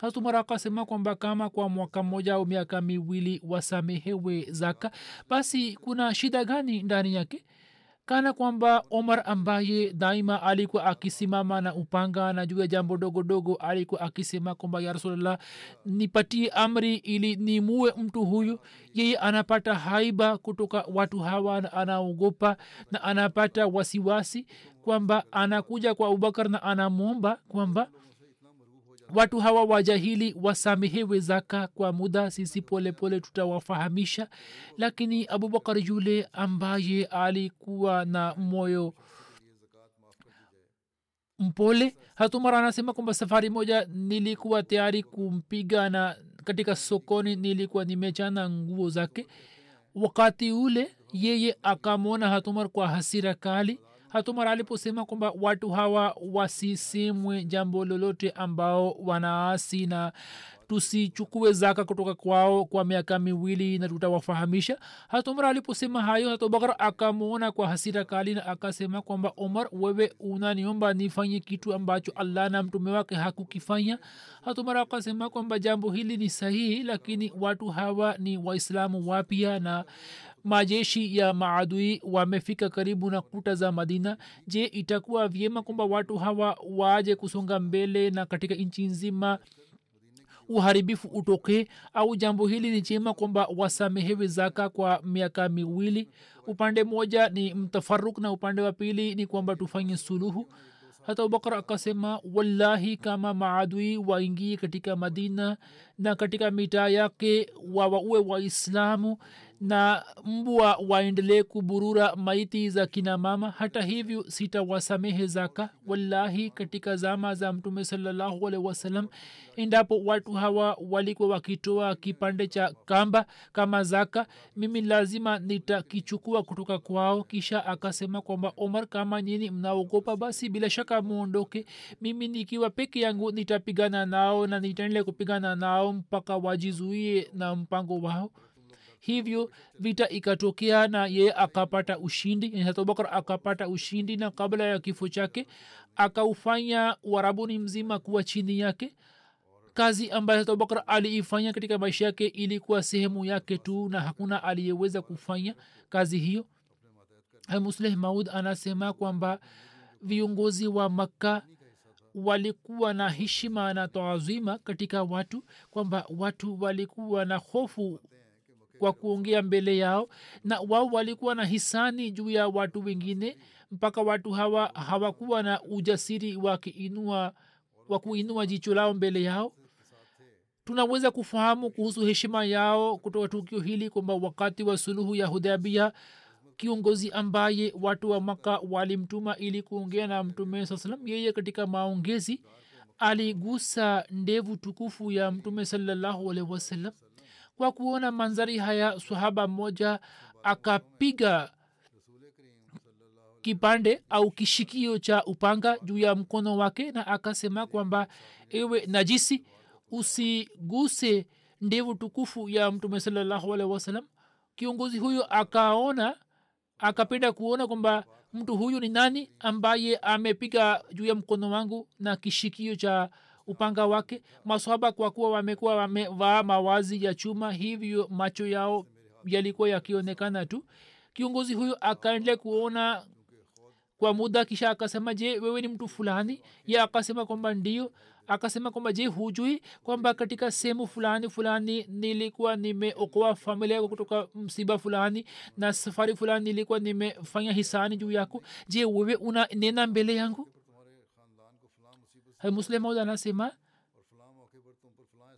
Hatumara akasema kwamba kama kwa mwaka mmoja au miaka miwili wasamehewe zaka basi kuna shida gani ndani yake kana kwamba omar ambaye daima alikuwa akisimama na upanga na juu ya jambo dogo dogo alikuwa akisema kwamba ya rasulllah nipatie amri ili nimue mtu huyu. Yeye anapata haiba kutoka watu hawa na anaogopa na anapata wasiwasi kwamba anakuja kwa abubakar na anamwomba kwamba watu hawa wajahili wasamehewe zaka kwa muda sisi polepole tutawafahamisha. Lakini abubakar yule ambaye alikuwa na moyo mpole hatumara anasema kwamba safari moja nilikuwa tayari kumpiga na katika sokoni nilikuwa nimechana nguo zake. Wakati ule yeye akamwona hatumar kwa hasira kali hatumar aliposema kwamba watu hawa wasisemwe jambo lolote ambao wanaasi na tusichukue zaka kutoka kwao kwa miaka miwili na tutawafahamisha. Hatumar aliposema hayo hatubakar akamwona kwa hasira kali na akasema kwamba omar wewe unaniomba nifanye kitu ambacho allah na mtume wake hakukifanya. Hatumar akasema kwamba jambo hili ni sahihi lakini watu hawa ni waislamu wapya na majeshi ya maadui wamefika karibu na kuta za madina. Je itakuwa vyema kwamba watu hawa waje kusonga mbele na katika nchi nzima uharibifu utokee? Au jambo hili ni chema kwamba wasamehewe zaka kwa miaka miwili? Upande mmoja ni mtafaruk na upande wa pili ni kwamba tufanye suluhu. Hata abubakar akasema wallahi kama maadui waingie katika madina na katika mitaa yake wawaue waislamu na mbwa waendelee kuburura maiti za kina mama. Hata hivyo sitawasamehe zaka. Wallahi katika zama za mtume salallahu wasalam endapo watu hawa walikuwa wakitoa kipande cha kamba kama zaka mimi lazima nitakichukua kutoka kwao. Kisha akasema kwamba omar kama nyini mnaogopa basi bila shaka muondoke. Mimi nikiwa peke yangu nitapigana nao na nitaendelea kupigana nao mpaka wajizuie na mpango wao hivyo vita ikatokea na ye akapata ushindi abubakar akapata ushindi na kabla ya kifo chake akaufanya uarabuni mzima kuwa chini yake. Kazi ambayo abubakar aliifanya katika maisha yake ilikuwa sehemu yake tu na hakuna aliyeweza kufanya kazi hiyo. Musleh maud anasema kwamba viongozi wa makka walikuwa na heshima na taazima katika watu kwamba watu walikuwa na hofu kwa kuongea mbele yao na wao walikuwa na hisani juu ya watu wengine mpaka watu hawa hawakuwa na ujasiri wa kuinua wa kuinua jicho lao mbele yao. Tunaweza kufahamu kuhusu heshima yao kutoka tukio hili kwamba wakati wa suluhu ya hudabia kiongozi ambaye watu wa maka walimtuma ili kuongea na mtume saa salam yeye katika maongezi aligusa ndevu tukufu ya mtume salallahu alaihi wasallam kwa kuona manzari haya sahaba mmoja akapiga kipande au kishikio cha upanga juu ya mkono wake na akasema kwamba ewe najisi usiguse ndevu tukufu ya mtume salallahu alaihi wasalam kiongozi huyo akaona akapenda kuona kwamba mtu huyu ni nani ambaye amepiga juu ya mkono wangu na kishikio cha upanga wake maswaba kwa kuwa wamekuwa wamevaa mawazi ya chuma hivyo macho yao yalikuwa yakionekana tu. Kiongozi huyo akaendelea kuona kwa muda kisha akasema je wewe ni mtu fulani? Ye akasema kwamba ndio. Akasema kwamba je hujui kwamba katika sehemu fulani fulani nilikuwa nimeokoa familia yako kutoka msiba fulani na safari fulani nilikuwa nimefanya hisani juu yako? Je wewe una mbele yangu muslim maud anasema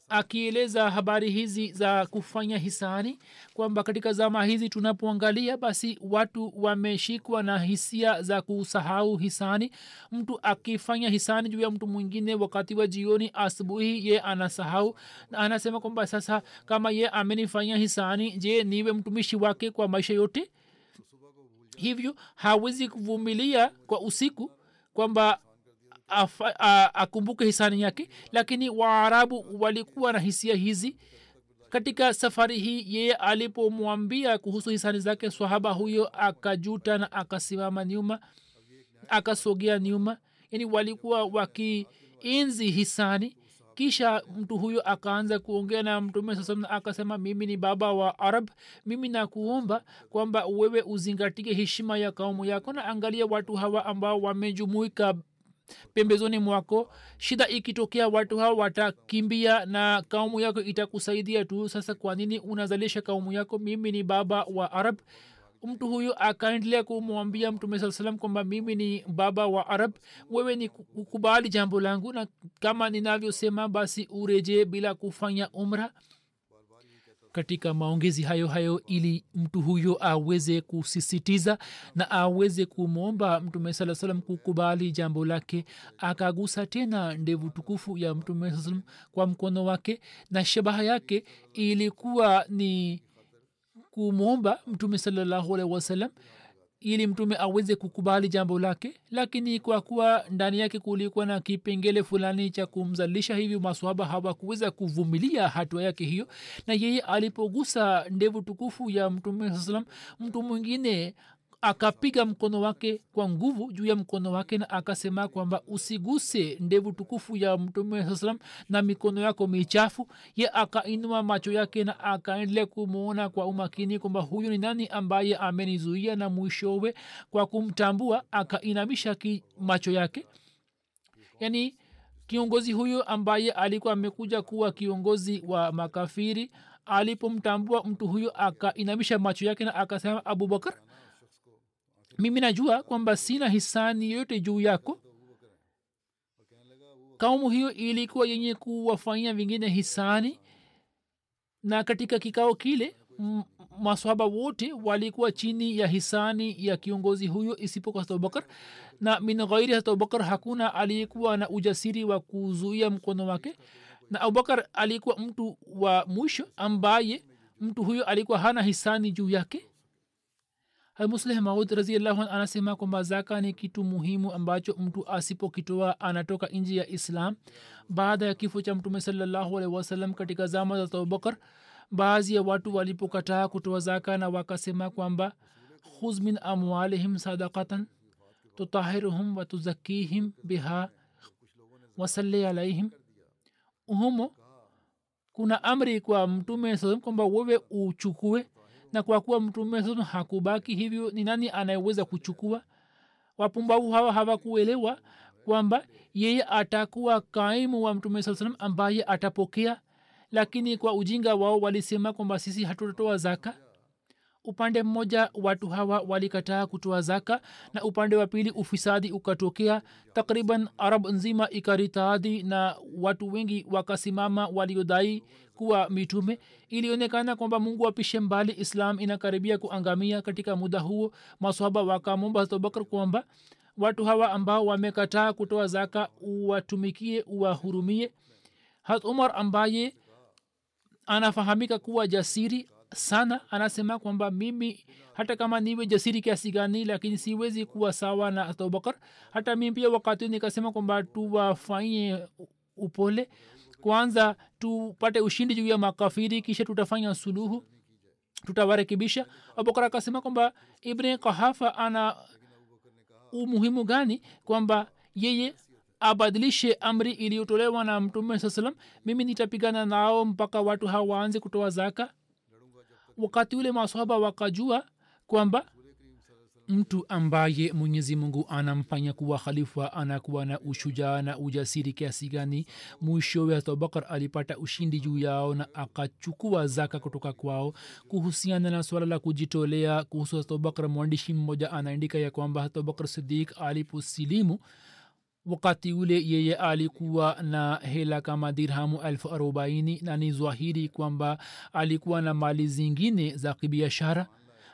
akieleza habari hizi za kufanya hisani kwamba katika zama hizi tunapoangalia basi watu wameshikwa na hisia za kusahau hisani. Mtu akifanya hisani juu ya mtu mwingine wakati wa jioni asubuhi ye anasahau. Na anasema kwamba sasa kama ye amenifanya hisani je niwe mtumishi wake kwa maisha yote? Hivyo hawezi kuvumilia kwa usiku kwamba akumbuke hisani yake lakini waarabu walikuwa na hisia hizi. Katika safari hii yeye alipomwambia kuhusu hisani zake swahaba huyo akajuta na akasimama nyuma akasogea nyuma. Yani walikuwa wakienzi hisani. Kisha mtu huyo akaanza kuongea na mtume sasa na akasema mimi ni baba wa arab. Mimi nakuomba kwamba wewe uzingatie heshima ya kaumu yako na angalia watu hawa ambao wamejumuika pembezoni mwako shida ikitokea watu hao watakimbia na kaumu yako itakusaidia tu. Sasa kwa nini unazalisha kaumu yako? Mimi ni baba wa arab. Mtu huyu akaendelea kumwambia mtume saa salam kwamba mimi ni baba wa arab. Wewe ni kukubali jambo langu na kama ninavyosema basi urejee bila kufanya umra katika maongezi hayo hayo ili mtu huyo aweze kusisitiza na aweze kumwomba mtume saa salam kukubali jambo lake akagusa tena ndevu tukufu ya mtume saa salam kwa mkono wake na shabaha yake ilikuwa ni kumwomba mtume salallahu alaihi wasallam ili mtume aweze kukubali jambo lake lakini kwa kuwa ndani yake kulikuwa na kipengele fulani cha kumzalisha hivyo maswaba hawakuweza kuvumilia hatua yake hiyo. Na yeye alipogusa ndevu tukufu ya mtume saa salam mtu mwingine akapiga mkono wake kwa nguvu juu ya mkono wake na akasema kwamba usiguse ndevu tukufu ya mtume salam na mikono yako michafu. Ye akainua macho yake na akaendelea kumwona kwa umakini kwamba huyu ni nani ambaye amenizuia na mwishowe kwa kumtambua. Akainamisha macho yake. Yaani kiongozi huyo ambaye alikuwa amekuja kuwa kiongozi wa makafiri alipomtambua mtu huyo akainamisha macho yake na akasema abubakar mimi najua kwamba sina hisani yoyote juu yako. Kaumu hiyo ilikuwa yenye kuwafanyia vingine hisani. Na katika kikao kile m- wote walikuwa chini ya hisani ya kiongozi huyo isipokuwa hat abubakar na min ghairi hat abubakar hakuna aliyekuwa na ujasiri wa kuzuia mkono wake. Na abubakar alikuwa mtu wa mwisho ambaye mtu huyo alikuwa hana hisani juu yake musleh maud raziallahu an anasema kwamba zaka ni kitu muhimu ambacho mtu asipokitoa anatoka nji ya islam. Baada ya kifo cha mtume salllahu alehi wasallam katika zama za abubakar baadhi ya watu walipokataa kutoa zaka na wakasema kwamba khuz min amwalihim sadakatan tutahiruhum watuzakihim biha wasalli alaihim humo kuna amri kwa mtume saa kwamba wewe uchukue na kwa kuwa mtume sasa hakubaki hivyo ni nani anayeweza kuchukua? Wapumbavu hawa hawakuelewa kwamba yeye atakuwa kaimu wa mtume saa salam ambaye atapokea. Lakini kwa ujinga wao walisema kwamba sisi hatutatoa zaka. Upande mmoja watu hawa walikataa kutoa zaka na upande wa pili ufisadi ukatokea. Takriban arab nzima ikaritaadi na watu wengi wakasimama waliodai kuwa mitume ilionekana kwamba mungu apishe mbali islam inakaribia kuangamia katika muda huo. Masohaba wakamwomba abubakar kwamba watu hawa ambao wamekataa kutoa zaka uwatumikie uwahurumie. Hat umar ambaye anafahamika kuwa jasiri sana anasema kwamba mimi hata kama niwe jasiri kiasi gani lakini siwezi kuwa sawa na abubakar. Hata mimi pia wakati nikasema kwamba tuwafanyie upole kwanza tupate ushindi juu ya makafiri kisha tutafanya suluhu tutawarekebisha. Abubakar akasema kwamba ibne kahafa ana umuhimu gani kwamba yeye abadilishe amri iliyotolewa na mtume saa salam mimi nitapigana nao mpaka watu hawaanze waanze kutoa zaka? Wakati ule masahaba wakajua kwamba mtu ambaye mwenyezi mungu anamfanya kuwa khalifa anakuwa na ushujaa na ujasiri kiasi gani? Mwishowe abubakar alipata ushindi juu yao na akachukua zaka kutoka kwao. Kuhusiana na swala la kujitolea kuhusu abubakar mwandishi mmoja anaandika ya kwamba abubakar sidik aliposilimu wakati ule yeye alikuwa na hela kama dirhamu elfu arobaini na ni zwahiri kwamba alikuwa na mali zingine za kibiashara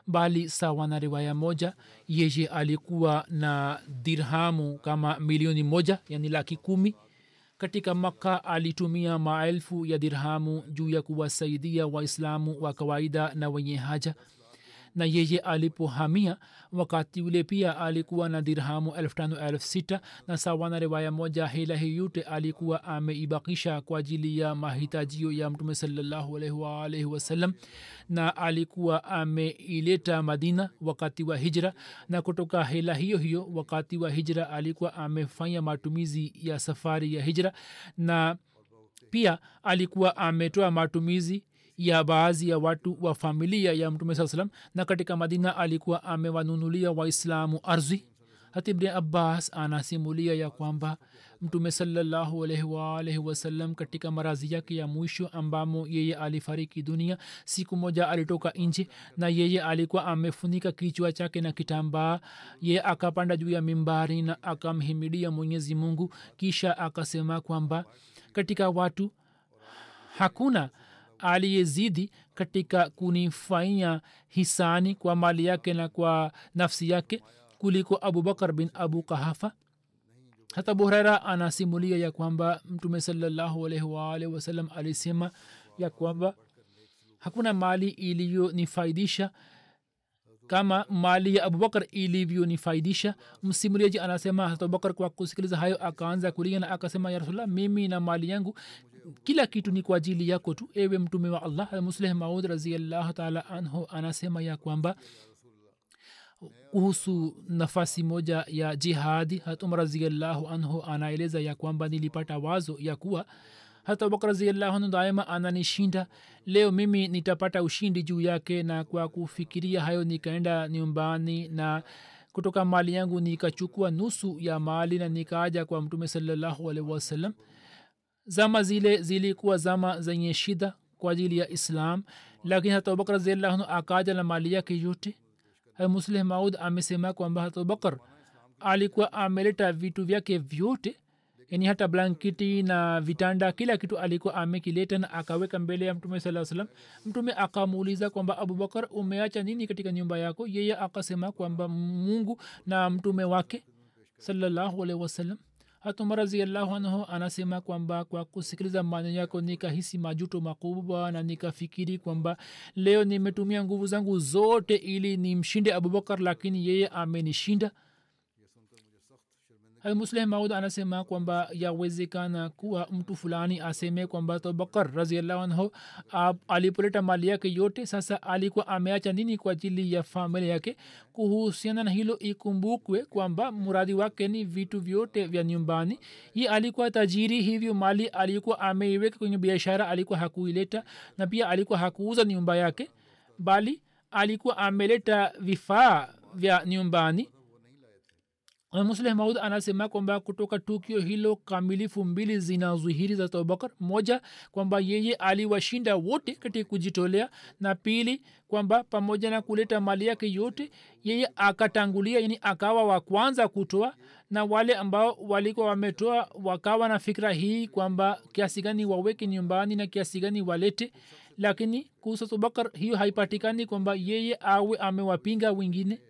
bali sawa na riwaya moja yeye alikuwa na dirhamu kama milioni moja yani laki kumi. Katika makka alitumia maelfu ya dirhamu juu ya kuwasaidia waislamu wa kawaida na wenye haja na yeye alipohamia wakati ule pia alikuwa na dirhamu elfu tano elfu sita na sawa na riwaya moja hela hii yote alikuwa ameibakisha kwa ajili ya mahitajio ya mtume salallahu wasallam na alikuwa ameileta madina wakati wa hijra na kutoka hela hiyo hiyo wakati wa hijra alikuwa amefanya matumizi ya safari ya hijra na pia alikuwa ametoa matumizi ya baadhi ya watu wa familia ya mtume saa salam na katika madina alikuwa amewanunulia waislamu ardhi. Hatibni abbas anasimulia ya kwamba mtume salallahu alaihi waalaihi wasallam katika marazi yake ya mwisho ambamo yeye alifariki dunia siku moja alitoka nje na yeye alikuwa amefunika kichwa chake na kitambaa. Yeye akapanda juu ya mimbari na akamhimidia mwenyezi mungu kisha akasema kwamba katika watu hakuna aliyezidi katika kunifanyia hisani kwa mali yake na kwa nafsi yake kuliko abubakar bin abu kahafa hata buhraira anasimulia ya kwamba mtume waalihi wasallam alisema ya kwamba hakuna mali iliyonifaidisha kama mali ya abubakar ilivyonifaidisha msimuliaji anasema abubakar kwa kusikiliza hayo akaanza kulia na akasema ya rasulllah mimi na mali yangu kila kitu ni kwa ajili yako tu ewe mtume wa allah musleh maud raziallahu taala anhu. Anasema ya kwamba kuhusu nafasi moja ya jihadi hatum raziallahu anhu anaeleza ya kwamba nilipata wazo ya kuwa hata abubakar raziallahu daima ananishinda. Leo mimi nitapata ushindi juu yake na kwa kufikiria hayo nikaenda nyumbani na kutoka mali yangu nikachukua nusu ya mali na nikaaja kwa mtume salallahu alaihi wasallam. Zama zile zilikuwa zama zenye shida kwa ajili ya islam lakini hata abubakar raziallahu akaja na mali yake yote. Muslih maud amesema kwamba hata abubakar alikuwa ameleta vitu vyake vyote yani hata blanketi na vitanda kila kitu alikuwa amekileta na akaweka mbele ya mtume saa salam mtume akamuuliza kwamba abubakar umeacha nini katika nyumba yako? Yeye akasema kwamba mungu na mtume wake salallahu alaihi raziallahu anhu anasema kwamba kwa kusikiliza maneno yako nikahisi majuto makubwa na nikafikiri kwamba leo nimetumia nguvu zangu zote ili nimshinde abubakar lakini yeye amenishinda musleh maud anasema kwamba yawezekana kuwa mtu fulani aseme kwamba abubakar raziallahu anhu alipoleta mali yake yote sasa alikuwa ameacha nini kwa ajili ya familia yake. Kuhusiana na hilo ikumbukwe kwamba muradi wake ni vitu vyote vya nyumbani. Ye alikuwa tajiri hivyo mali alikuwa ameiweka kwenye biashara alikuwa hakuileta na pia alikuwa hakuuza nyumba yake bali alikuwa ameleta vifaa vya nyumbani musleh maud anasema kwamba kutoka tukio hilo kamilifu mbili zinazuhiri za abubakar moja kwamba yeye aliwashinda wote katika kujitolea. Na pili kwamba pamoja na kuleta mali yake yote yeye akatangulia yani akawa wa kwanza kutoa. Na wale ambao walikuwa wametoa wakawa na fikra hii kwamba kiasi gani waweke nyumbani na kiasi gani walete. Lakini kuhusu abubakar hiyo haipatikani kwamba yeye awe amewapinga wengine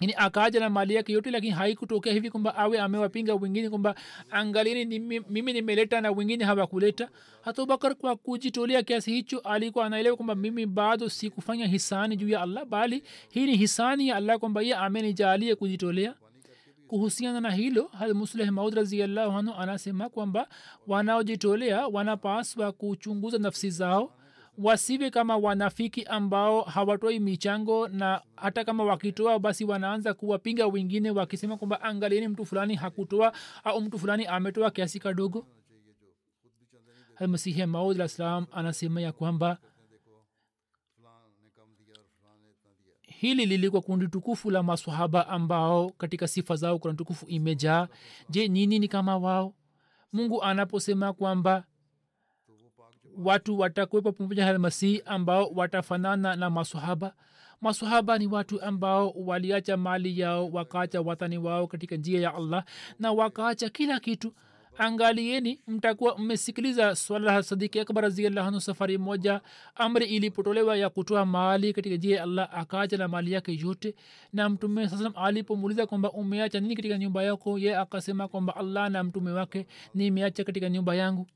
yani akaja na mali yake yote lakini haikutokea hivi kwamba awe amewapinga wengine kwamba angalini mimi nimeleta na wengine hawakuleta. Hata ubakar kwa kujitolea kiasi hicho alikuwa anaelewa kwamba mimi bado sikufanya hisani juu ya allah bali hii ni hisani ya allah kwamba ye amenijalia kujitolea. Kuhusiana na hilo musleh maud raziallahu anhu anasema kwamba wanaojitolea wanapaswa kuchunguza nafsi zao wasiwe kama wanafiki ambao hawatoi michango na hata kama wakitoa basi wanaanza kuwapinga wengine wakisema kwamba angalieni mtu fulani hakutoa au mtu fulani ametoa kiasi kadogo. Masihi maud anasema ya kwamba hili lilikuwa kundi tukufu la maswahaba ambao katika sifa zao kuna tukufu imejaa. Je nini ni kama wao? Mungu anaposema kwamba watu watakuwepo pamoja na masihi ambao watafanana na masahaba masahaba ni watu ambao waliacha mali yao wakaacha watani wao katika njia ya allah na wakaacha kila kitu. Angalieni mtakuwa mmesikiliza swala la sadiki akbar raziallahu safari moja. Amri ilipotolewa ya kutoa mali katika njia ya allah akaacha na mali yake yote. Na mtume sasam alipomuuliza kwamba umeacha nini katika nyumba yako? Ye akasema kwamba allah na mtume wake nimeacha katika nyumba yangu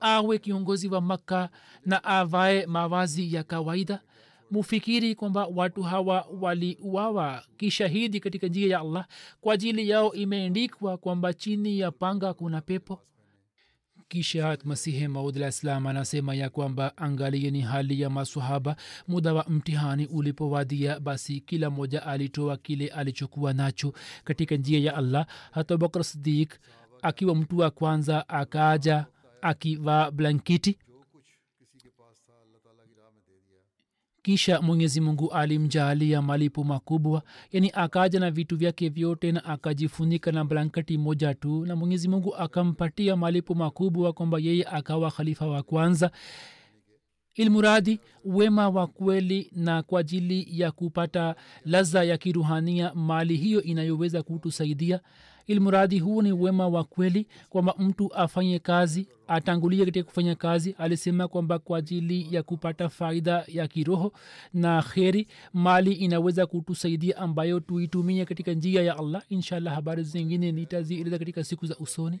awe kiongozi wa makka na avae mavazi ya kawaida. Mufikiri kwamba watu hawa waliuawa kishahidi katika njia ya allah. Kwa ajili yao imeendikwa kwamba chini ya panga kuna pepo. Kisha masihi maudlah islam anasema ya kwamba angalieni hali ya masahaba muda wa mtihani ulipowadia basi kila mmoja alitoa kile alichokuwa nacho katika njia ya allah. Hata bakr sidik akiwa mtu wa kwanza akaja akivaa blanketi. Kisha mwenyezi mungu alimjaalia malipo makubwa yani akaja na vitu vyake vyote na akajifunika na blanketi moja tu na mwenyezi mungu akampatia malipo makubwa kwamba yeye akawa khalifa wa kwanza. Ilmuradi wema wa kweli na kwa ajili ya kupata laza ya kiruhania mali hiyo inayoweza kutusaidia ilmuradi huu ni wema wa kweli kwamba mtu afanye kazi atangulie katika kufanya kazi. Alisema kwamba kwa ajili ya kupata faida ya kiroho na kheri mali inaweza kutusaidia ambayo tuitumie katika njia ya allah. Inshallah habari zingine nitazieleza katika siku za usoni